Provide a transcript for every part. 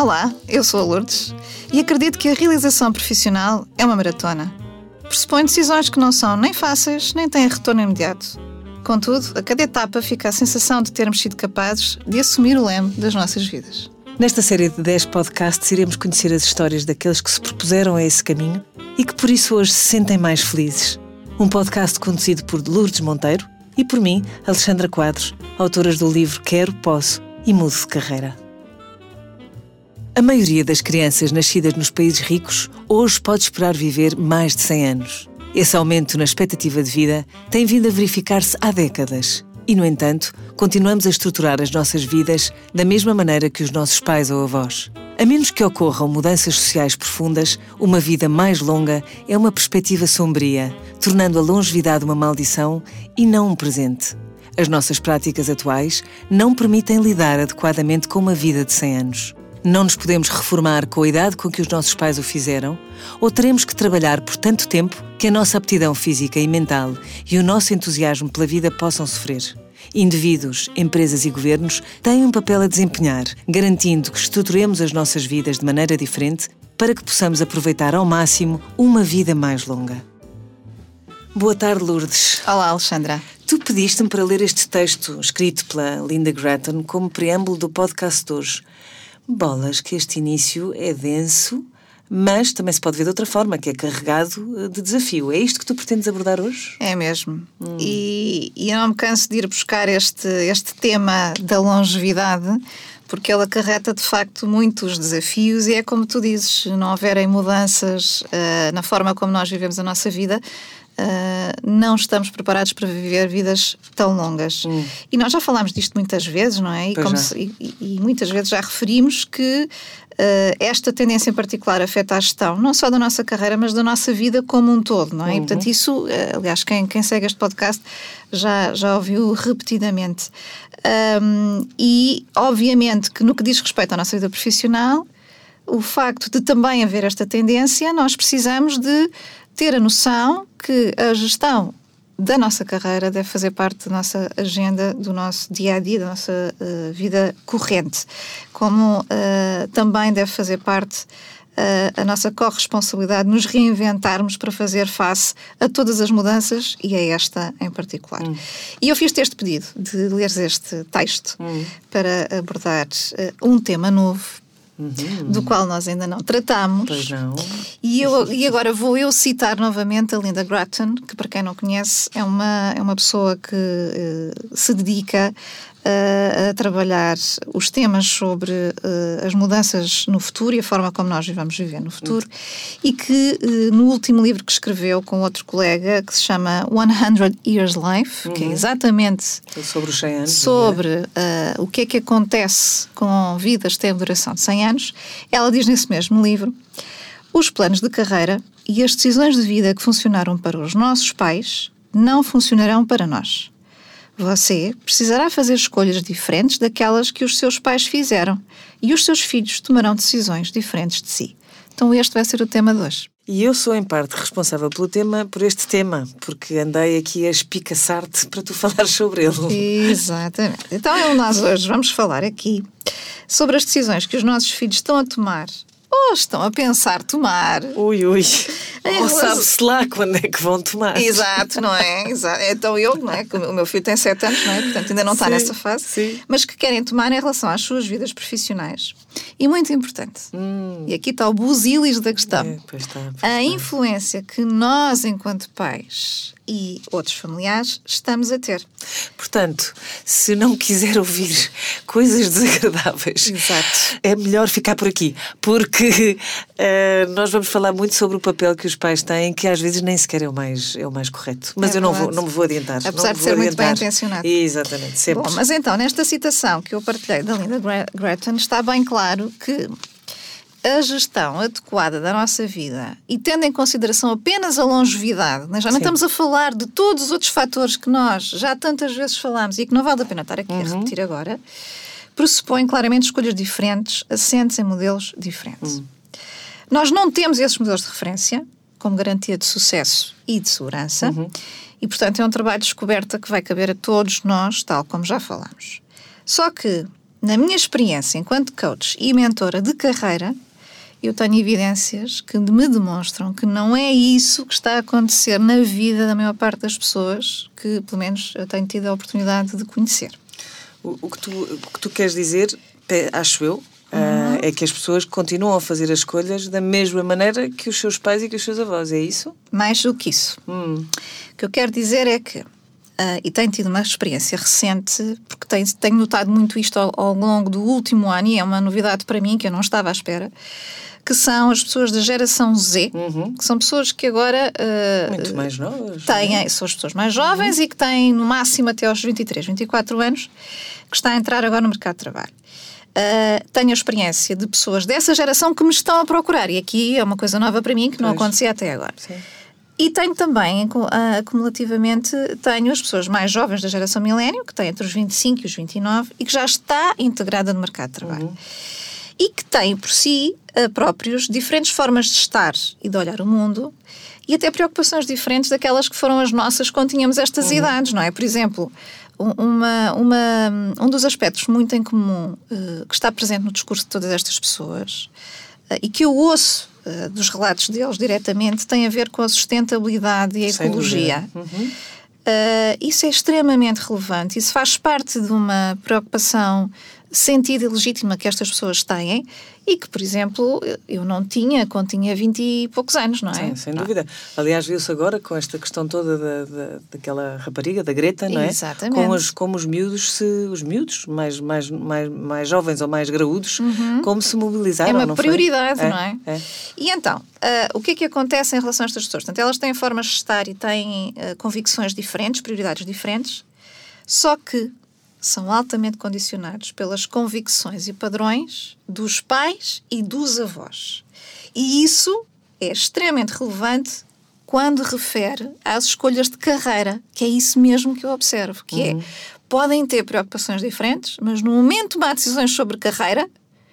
Olá, eu sou a Lourdes e acredito que a realização profissional é uma maratona. Pressupõe decisões que não são nem fáceis nem têm retorno imediato. Contudo, a cada etapa fica a sensação de termos sido capazes de assumir o leme das nossas vidas. Nesta série de 10 podcasts, iremos conhecer as histórias daqueles que se propuseram a esse caminho e que por isso hoje se sentem mais felizes. Um podcast conduzido por Lourdes Monteiro e por mim, Alexandra Quadros, autoras do livro Quero, Posso e Mudo de Carreira. A maioria das crianças nascidas nos países ricos hoje pode esperar viver mais de 100 anos. Esse aumento na expectativa de vida tem vindo a verificar-se há décadas. E, no entanto, continuamos a estruturar as nossas vidas da mesma maneira que os nossos pais ou avós. A menos que ocorram mudanças sociais profundas, uma vida mais longa é uma perspectiva sombria, tornando a longevidade uma maldição e não um presente. As nossas práticas atuais não permitem lidar adequadamente com uma vida de 100 anos. Não nos podemos reformar com a idade com que os nossos pais o fizeram, ou teremos que trabalhar por tanto tempo que a nossa aptidão física e mental e o nosso entusiasmo pela vida possam sofrer. Indivíduos, empresas e governos têm um papel a desempenhar, garantindo que estruturemos as nossas vidas de maneira diferente para que possamos aproveitar ao máximo uma vida mais longa. Boa tarde, Lourdes. Olá, Alexandra. Tu pediste-me para ler este texto escrito pela Linda Grattan como preâmbulo do podcast de hoje. Bolas, que este início é denso, mas também se pode ver de outra forma, que é carregado de desafio. É isto que tu pretendes abordar hoje? É mesmo. Hum. E, e eu não me canso de ir buscar este, este tema da longevidade, porque ele acarreta de facto muitos desafios e é como tu dizes, se não houverem mudanças uh, na forma como nós vivemos a nossa vida, Uh, não estamos preparados para viver vidas tão longas. Hum. E nós já falámos disto muitas vezes, não é? E, se, e, e muitas vezes já referimos que uh, esta tendência em particular afeta a gestão, não só da nossa carreira, mas da nossa vida como um todo, não é? Uhum. E, portanto, isso, uh, aliás, quem, quem segue este podcast já, já ouviu repetidamente. Um, e, obviamente, que no que diz respeito à nossa vida profissional, o facto de também haver esta tendência, nós precisamos de ter a noção que a gestão da nossa carreira deve fazer parte da nossa agenda, do nosso dia a dia, da nossa uh, vida corrente, como uh, também deve fazer parte uh, a nossa corresponsabilidade, nos reinventarmos para fazer face a todas as mudanças e a esta em particular. Hum. E eu fiz-te este pedido de leres este texto hum. para abordar um tema novo Uhum. do qual nós ainda não tratamos. Pois não. E, eu, e agora vou eu citar novamente a Linda Grattan, que para quem não conhece é uma, é uma pessoa que uh, se dedica a, trabalhar os temas sobre uh, as mudanças no futuro e a forma como nós vamos viver no futuro, uhum. e que uh, no último livro que escreveu com outro colega, que se chama 100 Years Life, uhum. que é uhum. exatamente sobre os 100 anos, sobre é? uh, o que é que acontece com vidas que têm duração de 100 anos, ela diz nesse mesmo livro os planos de carreira e as decisões de vida que funcionaram para os nossos pais não funcionarão para nós. Você precisará fazer escolhas diferentes daquelas que os seus pais fizeram e os seus filhos tomarão decisões diferentes de si. Então, este vai ser o tema de hoje. E eu sou, em parte, responsável pelo tema, por este tema, porque andei aqui a espicaçar-te para tu falar sobre ele. Exatamente. Então, nós hoje vamos falar aqui sobre as decisões que os nossos filhos estão a tomar ou estão a pensar tomar. Ui, ui. Ou sabe-se lá quando é que vão tomar. Exato, não é? Exato. Então eu, não é? O meu filho tem 7 anos, não é? Portanto ainda não está nessa fase. Sim. Mas que querem tomar em relação às suas vidas profissionais. E muito importante. Hum. E aqui está o busilis da questão. É, pois está, pois a influência que nós, enquanto pais, e outros familiares estamos a ter. Portanto, se não quiser ouvir coisas desagradáveis, Exato. é melhor ficar por aqui, porque uh, nós vamos falar muito sobre o papel que os pais têm, que às vezes nem sequer é o mais, é o mais correto. Mas é eu não, vou, não me vou adiantar. Apesar de ser adiantar. muito bem intencionado. Exatamente, sempre. Bom, mas então, nesta citação que eu partilhei da Linda Gretton, está bem claro que a gestão adequada da nossa vida e tendo em consideração apenas a longevidade, né? já não Sim. estamos a falar de todos os outros fatores que nós já tantas vezes falámos e que não vale a pena estar aqui uhum. a repetir agora, pressupõe claramente escolhas diferentes, assentes em modelos diferentes. Uhum. Nós não temos esses modelos de referência como garantia de sucesso e de segurança, uhum. e portanto é um trabalho de descoberta que vai caber a todos nós, tal como já falámos. Só que na minha experiência enquanto coach e mentora de carreira, eu tenho evidências que me demonstram que não é isso que está a acontecer na vida da maior parte das pessoas que, pelo menos, eu tenho tido a oportunidade de conhecer. O, o que, tu, o que tu queres dizer, acho eu, Uhum. Uh, é que as pessoas continuam a fazer as escolhas da mesma maneira que os seus pais e que os seus avós, é isso? Mais do que isso. Hum. O que eu quero dizer é que, uh, e tenho tido uma experiência recente, porque tenho, tenho notado muito isto ao, ao, longo do último ano, e é uma novidade para mim que eu não estava à espera, que são as pessoas da geração Z, uhum. que são pessoas que agora. Uh, muito mais novas. Têm, é? São as pessoas mais jovens uhum. e que têm no máximo até aos 23, 24 anos, que está a entrar agora no mercado de trabalho. Uh, tenho a experiência de pessoas dessa geração que me estão a procurar. E aqui é uma coisa nova para mim que não acontecia até agora. Sim. E tenho também, uh, acumulativamente, tenho as pessoas mais jovens da geração milénio, que têm entre os 25 e os 29, e que já está integrada no mercado de trabalho. Uhum. E que têm por si uh, próprios diferentes formas de estar e de olhar o mundo e até preocupações diferentes daquelas que foram as nossas quando tínhamos estas uhum. idades, não é? Por exemplo, uma, uma, um dos aspectos muito em comum uh, que está presente no discurso de todas estas pessoas uh, e que eu ouço uh, dos relatos deles diretamente tem a ver com a sustentabilidade e a Sem ecologia. Uhum. isso é extremamente relevante. Isso faz parte de uma preocupação sentido e legítima que estas pessoas têm e que, por exemplo, eu não tinha quando tinha 20 e poucos anos, não é? Sim, sem dúvida. Aliás, viu-se agora com esta questão toda da, da, daquela rapariga, da Greta, não é? Exatamente. Como os, como os miúdos, se, os miúdos mais, mais, mais, mais jovens ou mais graúdos, uhum. como se mobilizaram, É uma prioridade, foi? não é? é? é. E então, uh, o que é que acontece em relação a estas pessoas? Portanto, elas têm formas de estar e têm uh, convicções diferentes, prioridades diferentes, só que são altamente condicionados pelas convicções e padrões dos pais e dos avós. E isso é extremamente relevante quando refere às escolhas de carreira, que é isso mesmo que eu observo, que é, uhum. é, podem ter preocupações diferentes, mas no momento de tomar decisões sobre carreira,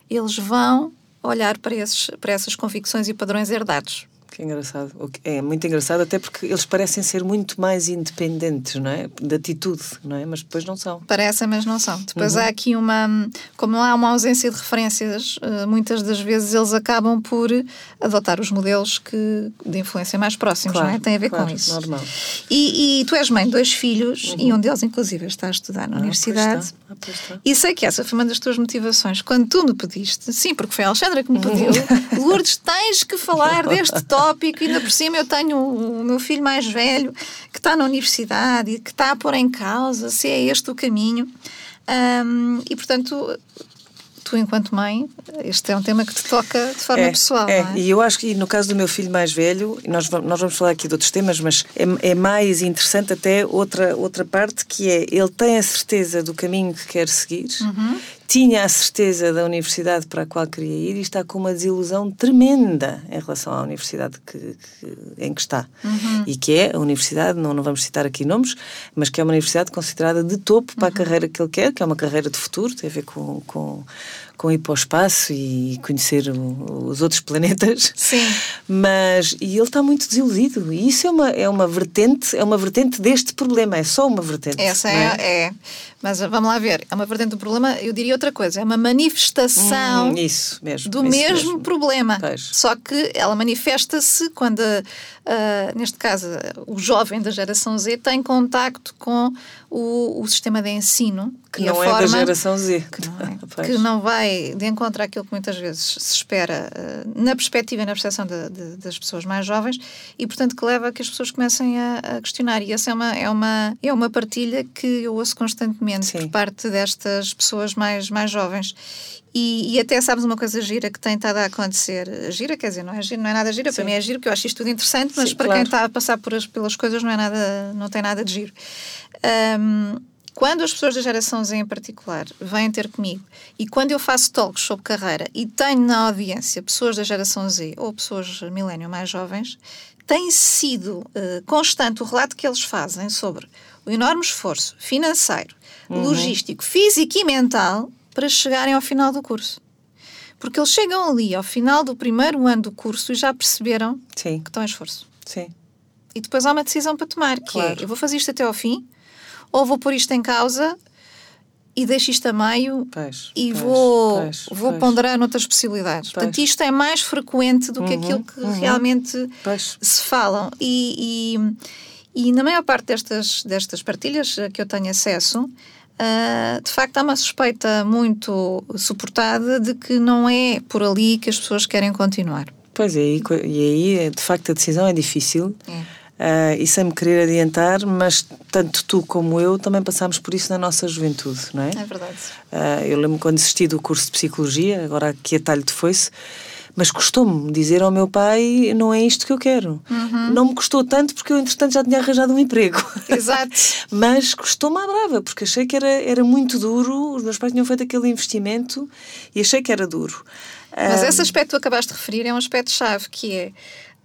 eles vão olhar para, esses, para essas convicções e padrões herdados. Que engraçado. É muito engraçado, até porque eles parecem ser muito mais independentes, não é? De atitude, não é? Mas depois não são. Parecem, mas não são. Depois uhum. há aqui uma. Como há uma ausência de referências, eh, muitas das vezes eles acabam por adotar os modelos que, de influência mais próximos, claro, não é? Tem a ver claro, com isso. Normal. E, e, tu és mãe de dois filhos uhum. e um deles, inclusive, está a estudar na ah, universidade. Ah, e sei que essa foi uma das tuas motivações. Quando tu me pediste, sim, porque foi a Alexandra que me pediu. Lourdes, tens que falar deste tópico, e ainda por cima eu tenho o meu filho mais velho que está na universidade e que está a pôr em causa se é este o caminho. Um, e portanto, tu, enquanto mãe, este é um tema que te toca de forma é, pessoal. É. é, e eu acho que no caso do meu filho mais velho, nós vamos, nós vamos falar aqui de outros temas, mas é, é, mais interessante até outra, outra parte que é ele tem a certeza do caminho que quer seguir. Uhum. Tinha a certeza da universidade para a qual queria ir e está com uma desilusão tremenda em relação à universidade que, que, em que está. Uhum. E que é a universidade, não, não vamos citar aqui nomes, mas que é uma universidade considerada de topo para uhum. a carreira que ele quer, que é uma carreira de futuro, tem a ver com, com com ir para o espaço e conhecer o, os outros planetas. Sim. Mas e ele está muito desiludido e isso é uma é uma vertente é uma vertente deste problema é só uma vertente. Essa é, é, é. Mas vamos lá ver, é uma vertente do problema, eu diria outra coisa, é uma manifestação hum, isso mesmo, do isso mesmo, mesmo, problema. Pois. Só que ela manifesta-se quando, uh, neste caso, o jovem da geração Z tem contacto com o, o sistema de ensino. Que não é da geração Z. Que não, é, que não vai de encontro àquilo que muitas vezes se espera uh, na perspectiva e na percepção de, de, das pessoas mais jovens e, portanto, que leva a que as pessoas comecem a, a questionar. E essa é uma, é, uma, é uma partilha que eu ouço constantemente Sim. por parte destas pessoas mais, mais jovens. E, e, até sabes uma coisa gira que tem estado a acontecer. Gira, quer dizer, não é, gira, não é nada gira, Sim. para mim é giro, que eu acho isto tudo interessante, mas Sim, para claro. quem está a passar por as, pelas coisas não é nada, não tem nada de giro. Um, quando as pessoas da geração Z em particular vêm ter comigo e quando eu faço talks sobre carreira e tenho na audiência pessoas da geração Z ou pessoas milênio mais jovens, tem sido uh, constante o relato que eles fazem sobre o enorme esforço financeiro, uhum. logístico, físico e mental para chegarem ao final do curso. Porque eles chegam ali ao final do primeiro ano do curso e já perceberam Sim. que estão em esforço. Sim. E depois há uma decisão para tomar, que é, claro. é, eu vou fazer isto até ao fim, ou vou pôr isto em causa e deixo isto a meio Pois, e pois, vou, pois, vou ponderar noutras possibilidades. Portanto, isto é mais frequente do que Uhum, aquilo que uhum. realmente se falam. E, e, e na maior parte destas, destas partilhas que eu tenho acesso, ah, de facto há uma suspeita muito suportada de que não é por ali que as pessoas querem continuar. Pois é, e co- e aí, de facto, a decisão é difícil. É. Ah, e sem me querer adiantar, mas tanto tu como eu também passámos por isso na nossa juventude, não é? É verdade. Ah, eu lembro quando desisti do curso de Psicologia, agora aqui a talho de foice, mas custou-me dizer ao meu pai: não é isto que eu quero. Não me custou tanto porque eu, entretanto, já tinha arranjado um emprego. Exato. mas custou-me à brava, porque achei que era, era muito duro. Os meus pais tinham feito aquele investimento e achei que era duro. Mas Ah, esse aspecto que tu acabaste de referir é um aspecto-chave, que é.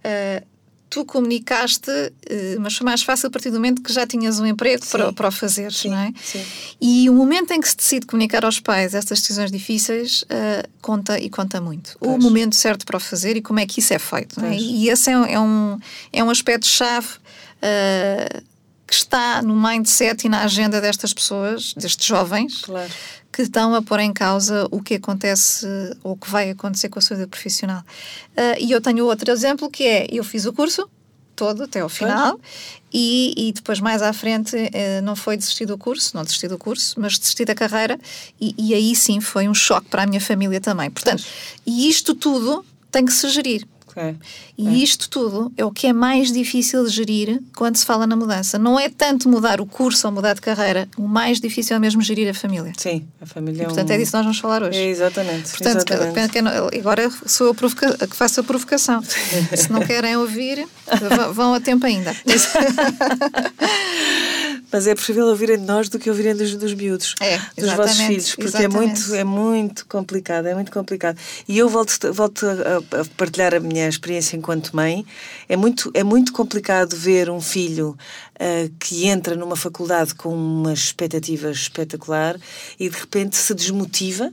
ah, tu comunicaste, eh, mas foi mais fácil a partir do momento que já tinhas um emprego para, para o fazer, Sim, não é? sim. E o momento em que se decide comunicar aos pais estas decisões difíceis ah, conta e conta muito. O Pois. momento certo para o fazer e como é que isso é feito. não é? E esse é, um- é um, é um aspecto-chave ah, que está no mindset e na agenda destas pessoas, destes jovens, Claro. que estão a pôr em causa o que acontece ou o que vai acontecer com a sua vida profissional. Ah, e eu tenho outro exemplo que é: eu fiz o curso todo até ao final e, e depois mais à frente eh, não foi desistir do curso, não desisti do curso, mas desisti da carreira e, e aí sim foi um choque para a minha família também. Portanto, e isto tudo tem que se gerir. É. E isto tudo é o que é mais difícil de gerir quando se fala na mudança. Não é tanto mudar o curso ou mudar de carreira, o mais difícil é mesmo gerir a família. Sim, a família E, portanto, é é um... disso que nós vamos falar hoje. É, exatamente. Portanto, exatamente. que não- agora sou eu provoca- que faço a provocação. Se não querem ouvir, vão a tempo ainda. Mas é preferível ouvirem de nós do que ouvirem dos, dos miúdos, É, dos vossos filhos, porque é muito, é muito complicado, é muito complicado. E eu volto, volto a, a partilhar a minha experiência enquanto mãe. É muito, é muito complicado ver um filho ah, que entra numa faculdade com uma expectativa espetacular e de repente se desmotiva.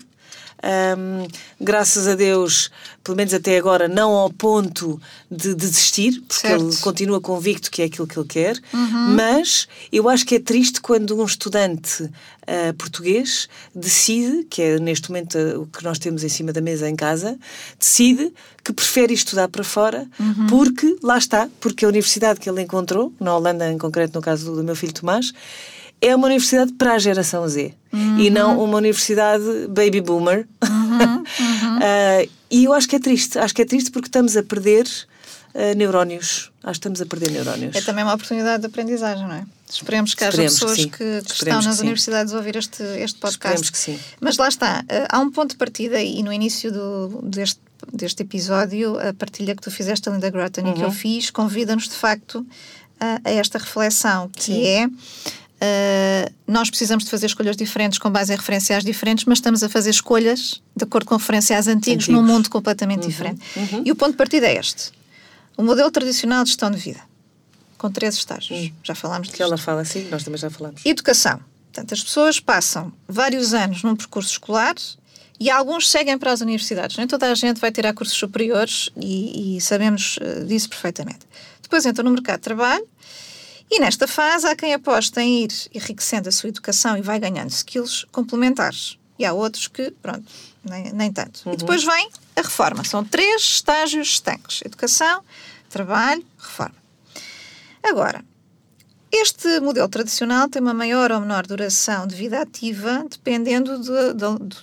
Ahm, graças a Deus, pelo menos até agora, não ao ponto de desistir, porque Certo. ele continua convicto que é aquilo que ele quer, mas eu acho que é triste quando um estudante ah, português decide, que é neste momento ah, o que nós temos em cima da mesa em casa, decide que prefere estudar para fora, porque, lá está, porque a universidade que ele encontrou, na Holanda em concreto, no caso do, do meu filho Tomás, é uma universidade para a geração Z e não uma universidade baby boomer. Ah, e eu acho que é triste, acho que é triste porque estamos a perder ah, neurónios. Acho que estamos a perder neurónios. É também uma oportunidade de aprendizagem, não é? Esperemos que haja Esperemos que pessoas sim. que, que estão nas que universidades a ouvir este, este podcast. Esperemos que sim. Mas lá está, eh, há um ponto de partida e no início do, deste, deste episódio, a partilha que tu fizeste, a Linda Groton, e que Uhum. eu fiz, convida-nos de facto a, a esta reflexão, que Sim. é eh, nós precisamos de fazer escolhas diferentes com base em referenciais diferentes, mas estamos a fazer escolhas de acordo com referenciais antigos, Antigos. Uhum. num mundo completamente diferente. E o ponto de partida é este: o modelo tradicional de gestão de vida, com três estágios. Já falámos Que disto. ela fala assim, nós também já falamos. Educação. Portanto, as pessoas passam vários anos num percurso escolar e alguns seguem para as universidades. Nem toda a gente vai tirar cursos superiores e, e sabemos eh, disso perfeitamente. Depois entram no mercado de trabalho e nesta fase há quem aposta em ir enriquecendo a sua educação e vai ganhando skills complementares. E há outros que, pronto, nem, nem tanto. E depois vem a reforma. São três estágios estanques: educação, trabalho, reforma. Agora, este modelo tradicional tem uma maior ou menor duração de vida ativa, dependendo de, de, de,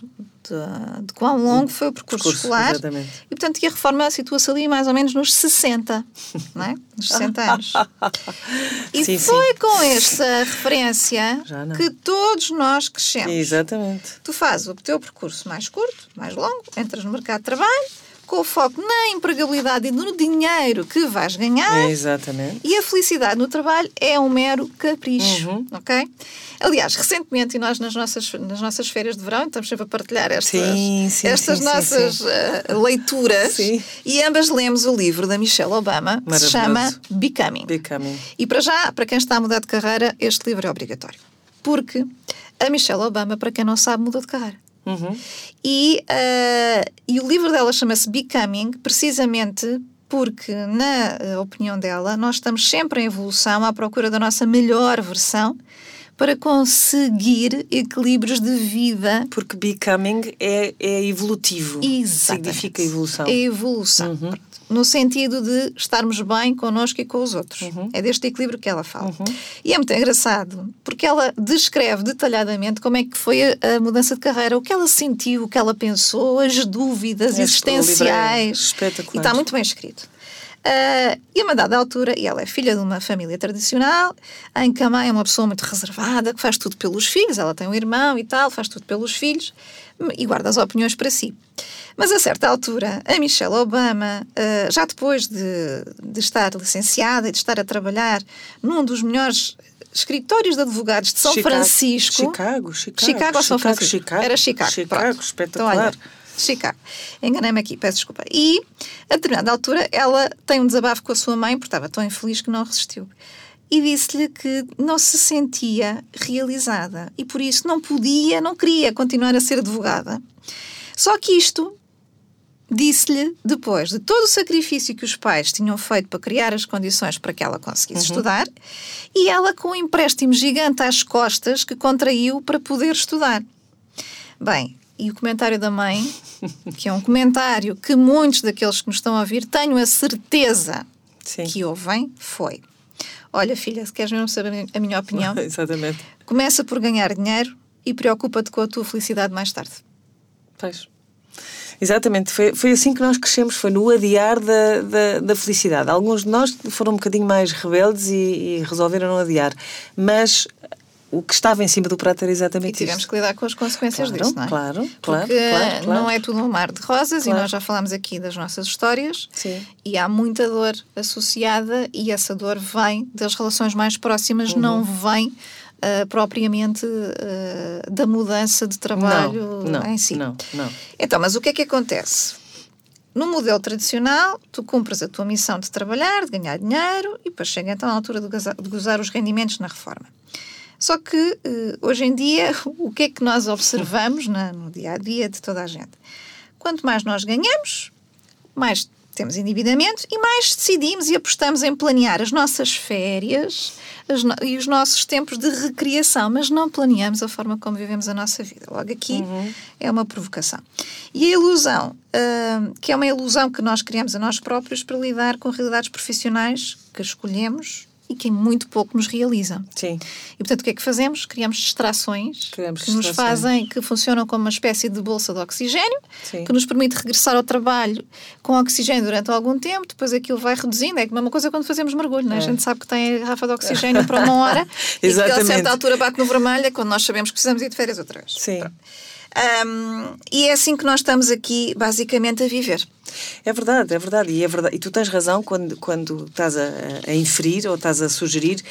de- de quão longo foi o percurso, Percurso, escolar. exatamente. E, portanto, que a reforma situa-se ali mais ou menos nos 60, não é? Nos 60 anos. E Sim, foi com esta referência que todos nós crescemos. Exatamente. Tu fazes o teu percurso mais curto, mais longo, entras no mercado de trabalho, com o foco na empregabilidade e no dinheiro que vais ganhar. Exatamente. E a felicidade no trabalho é um mero capricho, Uhum. ok? Aliás, recentemente, e nós nas nossas, nas nossas férias de verão, estamos sempre a partilhar estas, Sim, sim, estas sim, nossas eh, leituras, e ambas lemos o livro da Michelle Obama, que se chama. Becoming. Becoming. E para já, para quem está a mudar de carreira, este livro é obrigatório. Porque a Michelle Obama, para quem não sabe, mudou de carreira. Uhum. E, eh, e o livro dela chama-se Becoming, precisamente porque, na eh, opinião dela, nós estamos sempre em evolução à procura da nossa melhor versão, para conseguir equilíbrios de vida. Porque becoming é, é evolutivo. Exatamente. Significa evolução. É evolução. Uhum. No sentido de estarmos bem connosco e com os outros. Uhum. É deste equilíbrio que ela fala. Uhum. E é muito engraçado, porque ela descreve detalhadamente como é que foi a, a mudança de carreira, o que ela sentiu, o que ela pensou, as dúvidas é existenciais. Espetacular. E está muito bem escrito. Uh, e a uma dada altura, e ela é filha de uma família tradicional, em que a mãe é uma pessoa muito reservada, que faz tudo pelos filhos, ela tem um irmão e tal, faz tudo pelos filhos e guarda as opiniões para si. Mas a certa altura, a Michelle Obama, uh, já depois de, de estar licenciada e de estar a trabalhar num dos melhores escritórios de advogados de São Chicago, Francisco. Chicago, Chicago. Chicago ou São Francisco? Chicago, Era Chicago. Chicago, Pronto. espetacular. Então, olha, Chicago. Enganei-me aqui, peço desculpa. E, a determinada altura, ela tem um desabafo com a sua mãe, porque estava tão infeliz que não resistiu. E disse-lhe que não se sentia realizada e, por isso, não podia, não queria continuar a ser advogada. Só que isto disse-lhe, depois de todo o sacrifício que os pais tinham feito para criar as condições para que ela conseguisse uhum. estudar, e ela com um empréstimo gigante às costas que contraiu para poder estudar. Bem, e o comentário da mãe, que é um comentário que muitos daqueles que nos estão a ouvir tenho a certeza Sim. que ouvem, foi: Olha, filha, se queres mesmo saber a minha opinião, Exatamente. começa por ganhar dinheiro e preocupa-te com a tua felicidade mais tarde. Pois. Exatamente, foi, foi assim que nós crescemos, foi no adiar da, da, da felicidade. Alguns de nós foram um bocadinho mais rebeldes e, e resolveram não adiar, mas o que estava em cima do prato era exatamente E tivemos isso. que lidar com as consequências Claro, disso, não é? claro, claro, Porque claro, claro. não é tudo um mar de rosas Claro. e nós já falámos aqui das nossas histórias Sim. e há muita dor associada e essa dor vem das relações mais próximas, Uhum. não vem ah, propriamente ah, da mudança de trabalho Não, não, em si. não, não. Então, mas o que é que acontece? No modelo tradicional, tu cumpres a tua missão de trabalhar, de ganhar dinheiro e depois chega então a altura de gozar, de gozar os rendimentos na reforma. Só que eh, hoje em dia, o que é que nós observamos no dia a dia de toda a gente? Quanto mais nós ganhamos, mais temos endividamento e mais decidimos e apostamos em planear as nossas férias as no- e os nossos tempos de recriação, mas não planeamos a forma como vivemos a nossa vida. Logo aqui é uma provocação. E a ilusão, hum, que é uma ilusão que nós criamos a nós próprios para lidar com realidades profissionais que escolhemos e que em muito pouco nos realizam. Sim. E portanto, o que é que fazemos? Criamos distrações Criamos que nos distrações. fazem, que funcionam como uma espécie de bolsa de oxigênio, Sim. que nos permite regressar ao trabalho com oxigênio durante algum tempo, depois aquilo vai reduzindo. É a mesma coisa quando fazemos mergulho, não é? A gente sabe que tem a garrafa de oxigênio para uma hora e que a certa altura bate no vermelho, é quando nós sabemos que precisamos ir de férias outra vez. Sim. Pronto. Ahm, e é assim que nós estamos aqui, basicamente, a viver. É verdade, é verdade. E, é verdade. e tu tens razão quando, quando estás a, a inferir ou estás a sugerir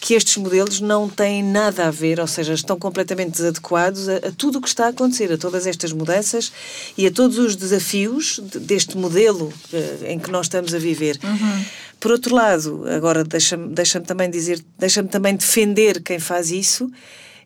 que estes modelos não têm nada a ver, ou seja, estão completamente desadequados a, a tudo o que está a acontecer, a todas estas mudanças e a todos os desafios de- deste modelo eh, em que nós estamos a viver. Por outro lado, agora deixa-me deixa também dizer, deixa-me também defender quem faz isso,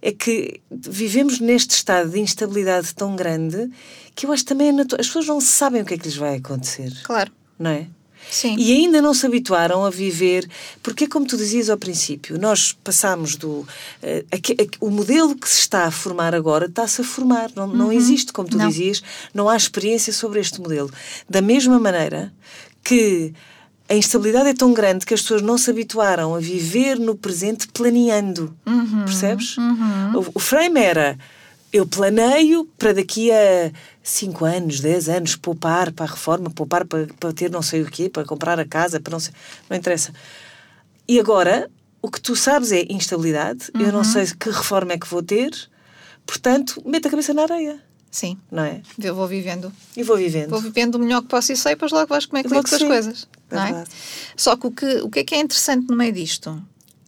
é que vivemos neste estado de instabilidade tão grande que eu acho também é as pessoas não sabem o que é que lhes vai acontecer, Claro. não é? Sim. E ainda não se habituaram a viver, porque é como tu dizias ao princípio, nós passamos do. eh, aque- aque- o modelo que se está a formar agora está-se a formar, não, não existe, como tu Não. dizias, não há experiência sobre este modelo. Da mesma maneira que a instabilidade é tão grande que as pessoas não se habituaram a viver no presente planeando. Percebes? O, o frame era. Eu planeio para daqui a 5 anos, 10 anos, poupar para a reforma, poupar para, para ter não sei o quê, para comprar a casa, para não sei. Não interessa. E agora, o que tu sabes é instabilidade. Eu não sei que reforma é que vou ter, portanto, mete a cabeça na areia, Sim. não é? Eu vou vivendo. E vou vivendo. Vou vivendo o melhor que posso e sei, depois logo vais como é que lido com as coisas. É não é? verdade. Só que o, que o que é que é interessante no meio disto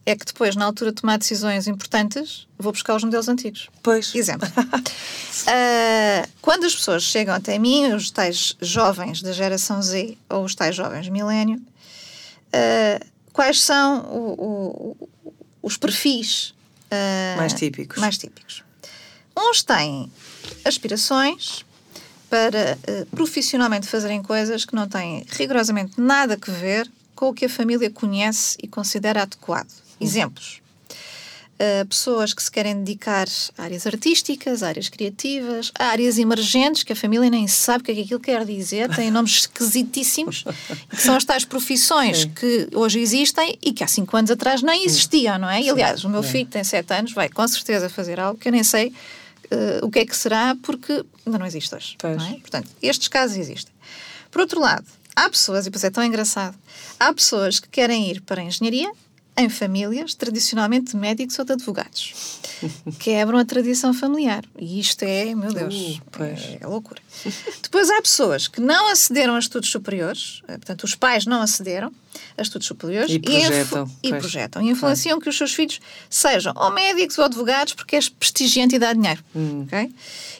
é que depois, na altura de tomar decisões importantes, vou buscar os modelos antigos. Pois. Exemplo. Ah, quando as pessoas chegam até mim, os tais jovens da geração Z ou os tais jovens milénio, ah, quais são o- o- os perfis ah, Mais típicos. mais típicos? Uns têm aspirações para eh, profissionalmente fazerem coisas que não têm rigorosamente nada que ver com o que a família conhece e considera adequado. Exemplos. uh, pessoas que se querem dedicar a áreas artísticas, áreas criativas, áreas emergentes, que a família nem sabe o que é que aquilo quer dizer, têm nomes esquisitíssimos, que são as tais profissões Sim. que hoje existem e que há cinco anos atrás nem existiam, não é? E, aliás, o meu filho tem sete anos, vai com certeza fazer algo que eu nem sei uh, o que é que será, porque ainda não existe hoje. Não é? Portanto, estes casos existem. Por outro lado, há pessoas, e depois é tão engraçado, há pessoas que querem ir para a engenharia em famílias tradicionalmente de médicos ou de advogados. Quebram a tradição familiar. E isto é, meu Deus, uh, é, é loucura. Depois há pessoas que não acederam a estudos superiores, eh, portanto, os pais não acederam a estudos superiores e projetam, e, e, projetam, e influenciam que os seus filhos sejam ou médicos ou advogados porque é prestigiante e dá dinheiro. Hum. Okay?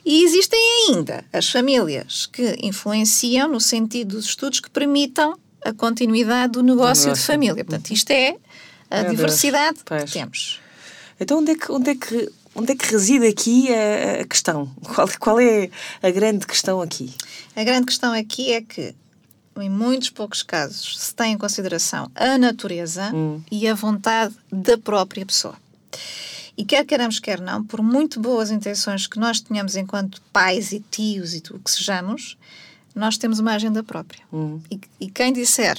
E existem ainda as famílias que influenciam no sentido dos estudos que permitam a continuidade do negócio, do negócio. de família. Portanto, isto é a Meu diversidade que temos. Então, onde é que, onde é que, onde é que reside aqui a, a questão? Qual, qual é a grande questão aqui? A grande questão aqui é que, em muitos poucos casos, se tem em consideração a natureza hum. e a vontade da própria pessoa. E quer queiramos, quer não, por muito boas intenções que nós tenhamos enquanto pais e tios e o que sejamos, nós temos uma agenda própria. Hum. E, e quem disser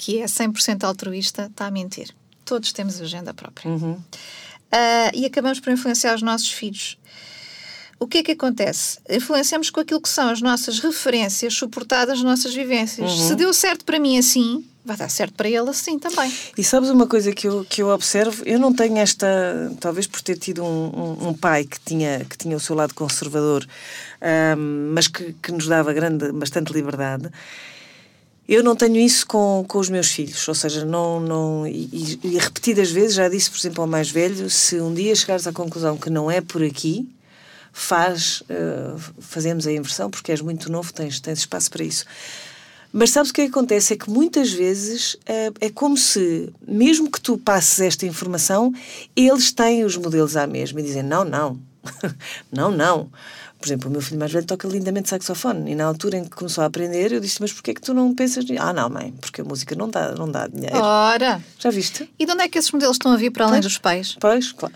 que é 100% altruísta, está a mentir. Todos temos agenda própria. Uhum. Uh, e acabamos por influenciar os nossos filhos. O que é que acontece? Influenciamos com aquilo que são as nossas referências suportadas nas nossas vivências. Uhum. Se deu certo para mim assim, vai dar certo para ele assim também. E sabes uma coisa que eu, que eu observo? Eu não tenho esta, talvez por ter tido um, um, um pai que tinha, que tinha o seu lado conservador, um, mas que, que nos dava grande, bastante liberdade. Eu não tenho isso com, com os meus filhos, ou seja, não, não e, e, repetidas vezes já disse, por exemplo, ao mais velho, se um dia chegares à conclusão que não é por aqui, faz, uh, fazemos a inversão, porque és muito novo, tens, tens espaço para isso. Mas sabes o que, é acontece? É que muitas vezes uh, é como se, mesmo que tu passes esta informação, eles têm os modelos à mesma e dizem: não, não, não, não. Por exemplo, o meu filho mais velho toca lindamente saxofone e na altura em que começou a aprender eu disse, mas porquê é que tu não pensas nisso? Ah, não, mãe, porque a música não dá, não dá dinheiro. Ora! Já viste? E de onde é que esses modelos estão a vir para além pois, dos pais? Pois, claro.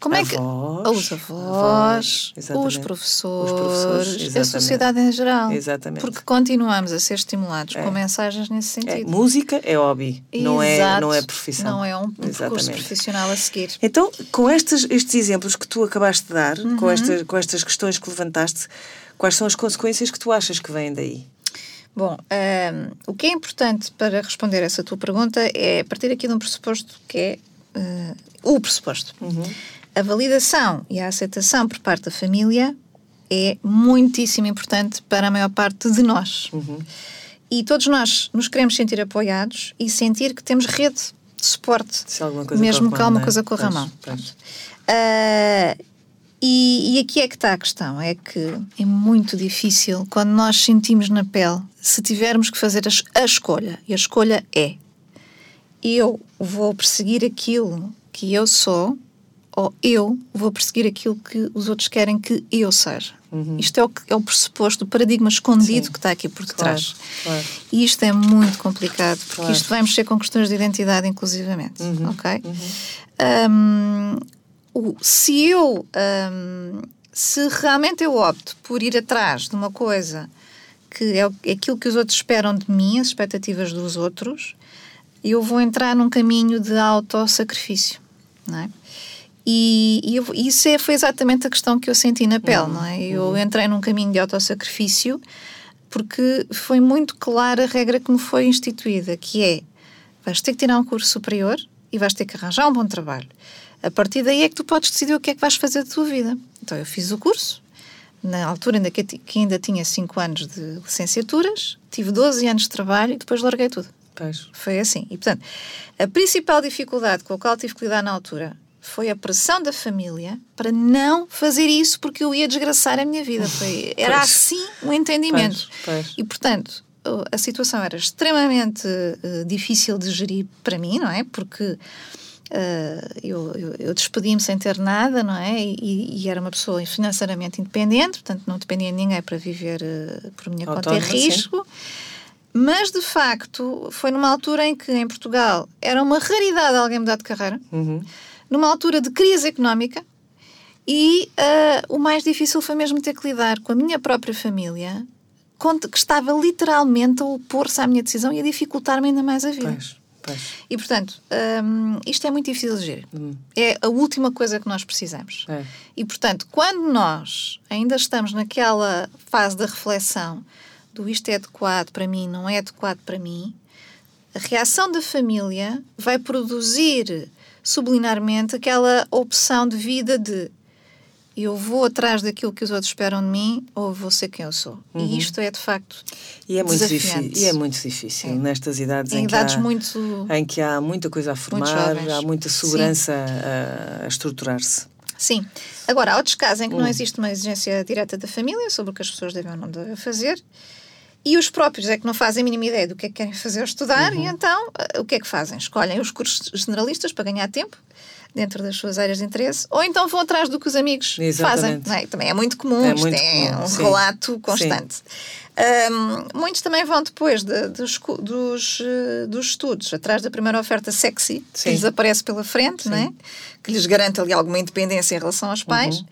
Como é que. Os avós, os professores, os professores a sociedade em geral. Exatamente. Porque continuamos a ser estimulados é. com mensagens nesse é, sentido. É. Música é hobby, não é, não é profissão. Não é um percurso profissional a seguir. Então, com estes, estes exemplos que tu acabaste de dar, uhum. com, estas, com estas questões que levantaste, quais são as consequências que tu achas que vêm daí? Bom, um, o que é importante para responder essa tua pergunta é partir aqui de um pressuposto que é uh, o pressuposto. Uhum a validação e a aceitação por parte da família é muitíssimo importante para a maior parte de nós. Uhum. E todos nós nos queremos sentir apoiados e sentir que temos rede de suporte, mesmo que alguma coisa corra mal. Uh, e, e, aqui é que está a questão: é que é muito difícil quando nós sentimos na pele, se tivermos que fazer a, a escolha, e a escolha é: eu vou perseguir aquilo que eu sou ou eu vou perseguir aquilo que os outros querem que eu seja. Uhum. Isto é o, é o pressuposto, o paradigma escondido Sim. que está aqui por detrás. Claro, claro. E isto é muito complicado, porque claro. isto vai mexer com questões de identidade, inclusivamente. Uhum. Ok? Uhum. Um, se eu. Um, se realmente eu opto por ir atrás de uma coisa que é, é aquilo que os outros esperam de mim, as expectativas dos outros, eu vou entrar num caminho de autossacrifício. Não é? E, e eu, isso é, foi exatamente a questão que eu senti na pele, uhum. não é? Eu uhum. entrei num caminho de autossacrifício porque foi muito clara a regra que me foi instituída, que é vais ter que tirar um curso superior e vais ter que arranjar um bom trabalho. A partir daí é que tu podes decidir o que é que vais fazer da tua vida. Então eu fiz o curso, na altura ainda que, que ainda tinha 5 anos de licenciaturas, tive 12 anos de trabalho e depois larguei tudo. Pois. Foi assim. E portanto, a principal dificuldade com a qual tive que lidar na altura foi a pressão da família para não fazer isso porque eu ia desgraçar a minha vida. Foi, era pois. assim o entendimento. Pois, pois. E, portanto, a situação era extremamente uh, difícil de gerir para mim, não é? Porque uh, eu, eu, eu despedi-me sem ter nada, não é? E, e, era uma pessoa financeiramente independente, portanto não dependia de ninguém para viver uh, por minha conta e risco. Mas, de facto, foi numa altura em que em Portugal era uma raridade alguém mudar de carreira. Uhum numa altura de crise económica, e uh, o mais difícil foi mesmo ter que lidar com a minha própria família, que estava literalmente a opor-se à minha decisão e a dificultar-me ainda mais a vida. Pois, pois. E portanto, um, isto é muito difícil de gerir. Hum. É a última coisa que nós precisamos. É. E portanto, quando nós ainda estamos naquela fase da reflexão do isto é adequado para mim, não é adequado para mim, a reação da família vai produzir subliminarmente aquela opção de vida de eu vou atrás daquilo que os outros esperam de mim ou vou ser quem eu sou. Uhum. E isto é de facto e é muito difícil E é muito difícil é. nestas idades em, em idades há, muito, em que há muita coisa a formar, há muita segurança a, a estruturar-se. Sim. Agora, há outros casos em que hum. não existe uma exigência direta da família sobre o que as pessoas devem ou não devem fazer e os próprios é que não fazem a mínima ideia do que é que querem fazer ou estudar, uhum. e então eh, o que é que fazem? Escolhem os cursos generalistas para ganhar tempo dentro das suas áreas de interesse, ou então vão atrás do que os amigos Exatamente. fazem. É? Também é muito comum, é, muito é comum, um sim. relato constante. Um, muitos também vão depois de, dos, dos, eh, dos, estudos, atrás da primeira oferta sexy, sim. que lhes aparece pela frente, é? que lhes garante ali alguma independência em relação aos pais. Uhum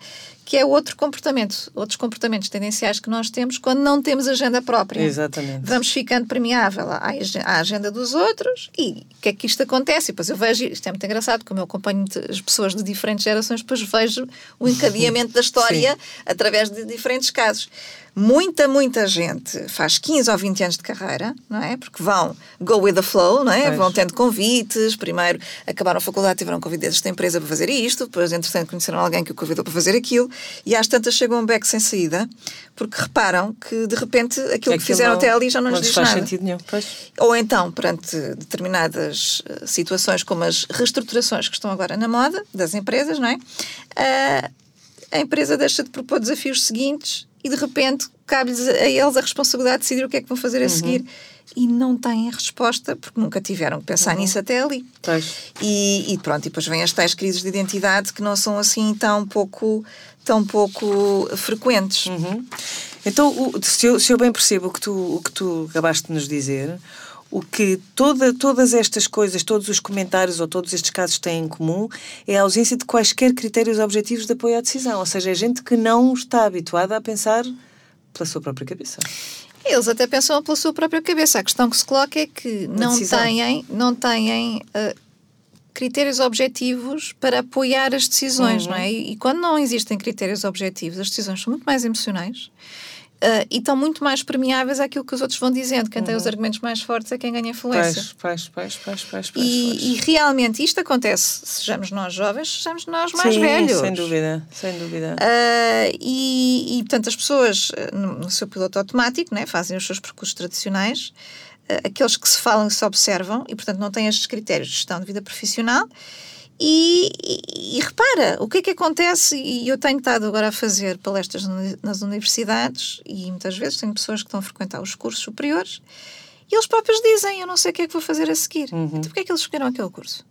que é outro comportamento, outros comportamentos tendenciais que nós temos quando não temos agenda própria. Exatamente. Vamos ficando permeável à agenda dos outros e o que é que isto acontece? E depois eu vejo, isto é muito engraçado, como eu acompanho as pessoas de diferentes gerações, depois vejo o encadeamento da história através de diferentes casos muita, muita gente faz 15 ou 20 anos de carreira, não é? Porque vão go with the flow, não é? Pois. Vão tendo convites, primeiro acabaram a faculdade, tiveram convite desta empresa para fazer isto, depois, entretanto, conheceram alguém que o convidou para fazer aquilo, e às tantas chegam um beco sem saída, porque reparam que, de repente, aquilo é que fizeram não, até ali já não, não lhes diz faz nada. sentido nenhum. Pois. Ou então, perante determinadas eh, situações, como as reestruturações que estão agora na moda das empresas, não é? Uh, a empresa deixa de propor desafios seguintes e de repente cabe-lhes a eles a responsabilidade de decidir o que é que vão fazer a uhum. seguir e não têm resposta porque nunca tiveram que pensar uhum. nisso até ali. E, e, pronto, e depois vêm as tais crises de identidade que não são assim tão pouco, tão pouco frequentes. Uhum. Então, se, eu, se eu bem percebo o que tu, o que tu acabaste de nos dizer, o que toda, todas estas coisas, todos os comentários ou todos estes casos têm em comum é a ausência de quaisquer critérios objetivos de apoio à decisão. Ou seja, é gente que não está habituada a pensar pela sua própria cabeça. Eles até pensam pela sua própria cabeça. A questão que se coloca é que não têm, não têm uh, critérios objetivos para apoiar as decisões, uhum. não é? E, e quando não existem critérios objetivos, as decisões são muito mais emocionais Uh, e estão muito mais permeáveis àquilo que os outros vão dizendo. Quem uhum. tem os uhum. argumentos mais fortes é quem ganha influência. Pois, pois, pois, pois, pois, e, e, realmente isto acontece, sejamos nós jovens, sejamos nós mais Sim, velhos. sem dúvida, sem dúvida. Uh, e, e, portanto, as pessoas no, no seu piloto automático né, fazem os seus percursos tradicionais, uh, aqueles que se falam e se observam, e portanto não têm estes critérios de gestão de vida profissional e, e, e, repara, o que é que acontece, e eu tenho estado agora a fazer palestras nas universidades, e muitas vezes tenho pessoas que estão a frequentar os cursos superiores, e eles próprios dizem: Eu não sei o que é que vou fazer a seguir. Uhum. Então, porquê é que eles escolheram aquele curso?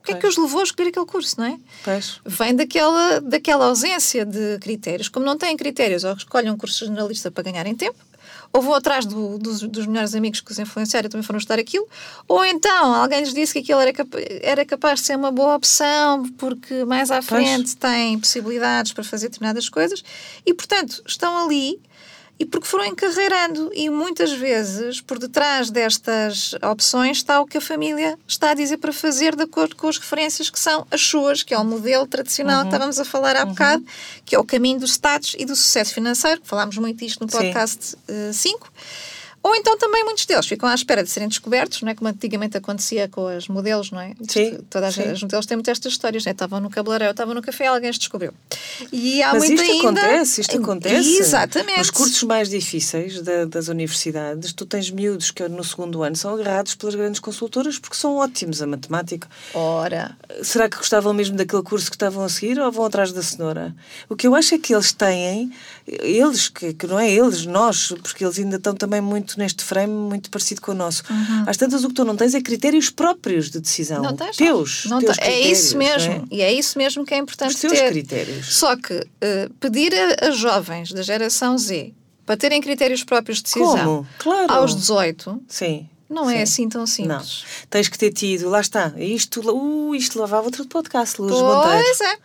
O que é que os levou a escolher aquele curso, não é? Pois. Vem daquela, daquela ausência de critérios. Como não têm critérios, ou escolhem um curso generalista para ganharem tempo, ou vão atrás do, dos, dos melhores amigos que os influenciaram e também foram estudar aquilo, ou então alguém lhes disse que aquilo era, capa era capaz de ser uma boa opção porque mais à frente pois. tem possibilidades para fazer determinadas coisas e, portanto, estão ali e porque foram encarreirando. E muitas vezes, por detrás destas opções, está o que a família está a dizer para fazer, de acordo com as referências que são as suas, que é o modelo tradicional uhum. que estávamos a falar há uhum. bocado, que é o caminho do status e do sucesso financeiro, que falámos muito disto no podcast 5. Ou então também muitos deles ficam à espera de serem descobertos, não é? Como antigamente acontecia com as modelos, não é? Sim. Todas sim. as modelos têm muitas estas histórias, né? Estavam no cabeleireiro, estavam no café, alguém as descobriu. E há Mas muito isto ainda... acontece, isto acontece. Exatamente. Nos cursos mais difíceis da, das universidades, tu tens miúdos que no segundo ano são agarrados pelas grandes consultoras porque são ótimos a matemática. Ora. Será que gostavam mesmo daquele curso que estavam a seguir ou vão atrás da cenoura? O que eu acho é que eles têm, eles, que, que não é eles, nós, porque eles ainda estão também muito neste frame muito parecido com o nosso. Uhum. Às tantas, o que tu não tens é critérios próprios de decisão. Não tens, teus. Não teus é isso mesmo. É? E é isso mesmo que é importante Os teus ter. critérios. Só que uh, pedir a, a jovens da geração Z para terem critérios próprios de decisão Como? Claro. aos 18 Sim Não é assim tão simples. Não. Tens que ter tido, lá está, isto, uh, isto lavava outro podcast, Lourdes Pois Monteiro. é.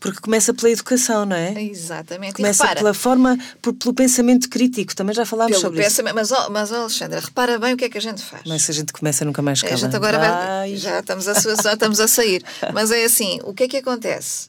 Porque começa pela educação, não é? Exatamente. Começa repara, pela forma, por- pelo pensamento crítico, também já falámos sobre isso. Mas, ó, mas, ó, Alexandra, repara bem o que é que a gente faz. Mas se a gente começa nunca mais acaba. a gente agora vai, Vai. já, estamos a, já estamos a sair. Mas é assim, o que é que acontece?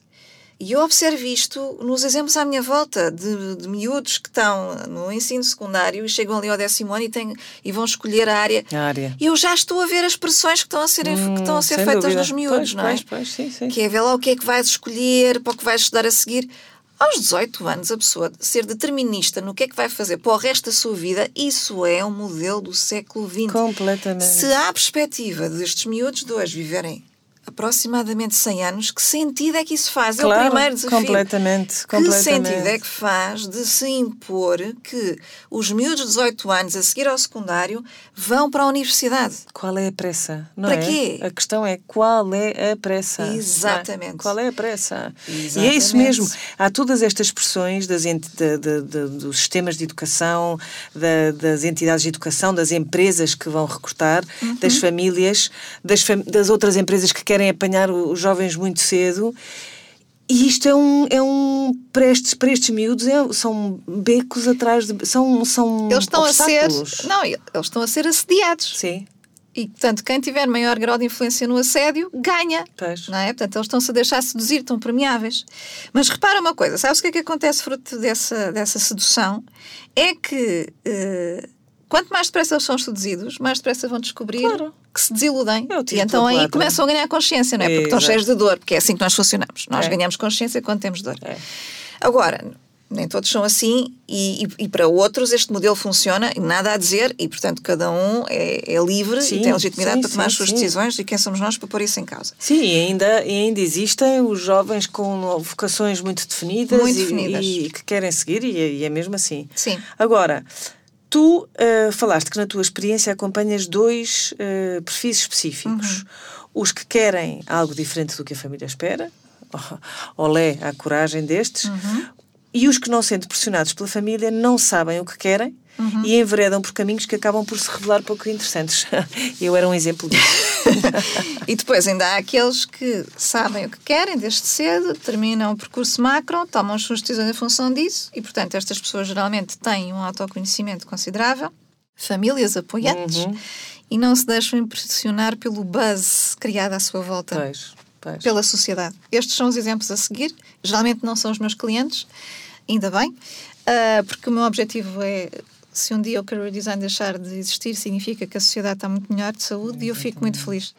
E eu observo isto nos exemplos à minha volta de, de miúdos que estão no ensino secundário e chegam ali ao décimo ano e, têm, e vão escolher a área. A área. E eu já estou a ver as pressões que estão a ser, que estão a ser Hum, sem feitas dúvida. nos miúdos, Pois, não é? pois, pois, sim, sim. Que é ver lá o que é que vais escolher, para o que vais estudar a seguir. Aos 18 anos, a pessoa ser determinista no que é que vai fazer para o resto da sua vida, isso é um modelo do século XX. Completamente. Se há a perspectiva destes miúdos de hoje viverem aproximadamente 100 anos, que sentido é que isso faz? é o Claro, primeiro desafio. completamente, Que completamente. sentido é que faz de se impor que os miúdos de 18 anos, a seguir ao secundário, vão para a universidade? Qual é a pressa? Não Para é? quê? A questão é qual é a pressa? Exatamente. é? Qual é a pressa? E é Exatamente. isso mesmo. Há todas estas pressões das ent- da- da- da- dos sistemas de educação, da- das entidades de educação, das empresas que vão recrutar, Uhum. das famílias, das, fam- das outras empresas que querem apanhar os jovens muito cedo. E isto é um, é um para, estes, para estes miúdos é- são becos atrás de. São, são Eles estão a ser. obstáculos. Não, eles estão a ser assediados. Sim, E, portanto, quem tiver maior grau de influência no assédio, ganha. pois. Não é? Portanto, eles estão-se a deixar seduzir, estão permeáveis. Mas repara uma coisa, sabes o que é que acontece fruto dessa, dessa sedução? É que eh, quanto mais depressa eles são seduzidos, mais depressa vão descobrir Claro. Que se desiludem. E então aí começam a ganhar consciência, não é? Porque estão cheios de dor, porque é assim que nós funcionamos. Nós É. ganhamos consciência quando temos dor. É. Agora, nem todos são assim, e, e- e para outros este modelo funciona, nada a dizer, e portanto cada um é, é livre Sim, e tem legitimidade sim, para tomar sim, as suas decisões, e quem somos nós para pôr isso em causa. Sim, e ainda, e ainda existem os jovens com vocações muito definidas, Muito e, definidas. e que querem seguir, e é mesmo assim. Sim. Agora, tu ah, falaste que na tua experiência acompanhas dois ah, perfis específicos. Uhum. Os que querem algo diferente do que a família espera, olé à coragem destes, Uhum. e os que, não sendo pressionados pela família, não sabem o que querem Uhum. e enveredam por caminhos que acabam por se revelar pouco interessantes. Eu era um exemplo disso. E depois ainda há aqueles que sabem o que querem desde cedo, terminam o percurso macro, tomam as suas decisões em função disso e, portanto, estas pessoas geralmente têm um autoconhecimento considerável, famílias apoiantes Uhum. e não se deixam impressionar pelo buzz criado à sua volta Pois, pois. pela sociedade. Estes são os exemplos a seguir. Geralmente não são os meus clientes, ainda bem, ah, porque o meu objetivo é. Se um dia o career design deixar de existir, significa que a sociedade está muito melhor de saúde e eu fico muito feliz.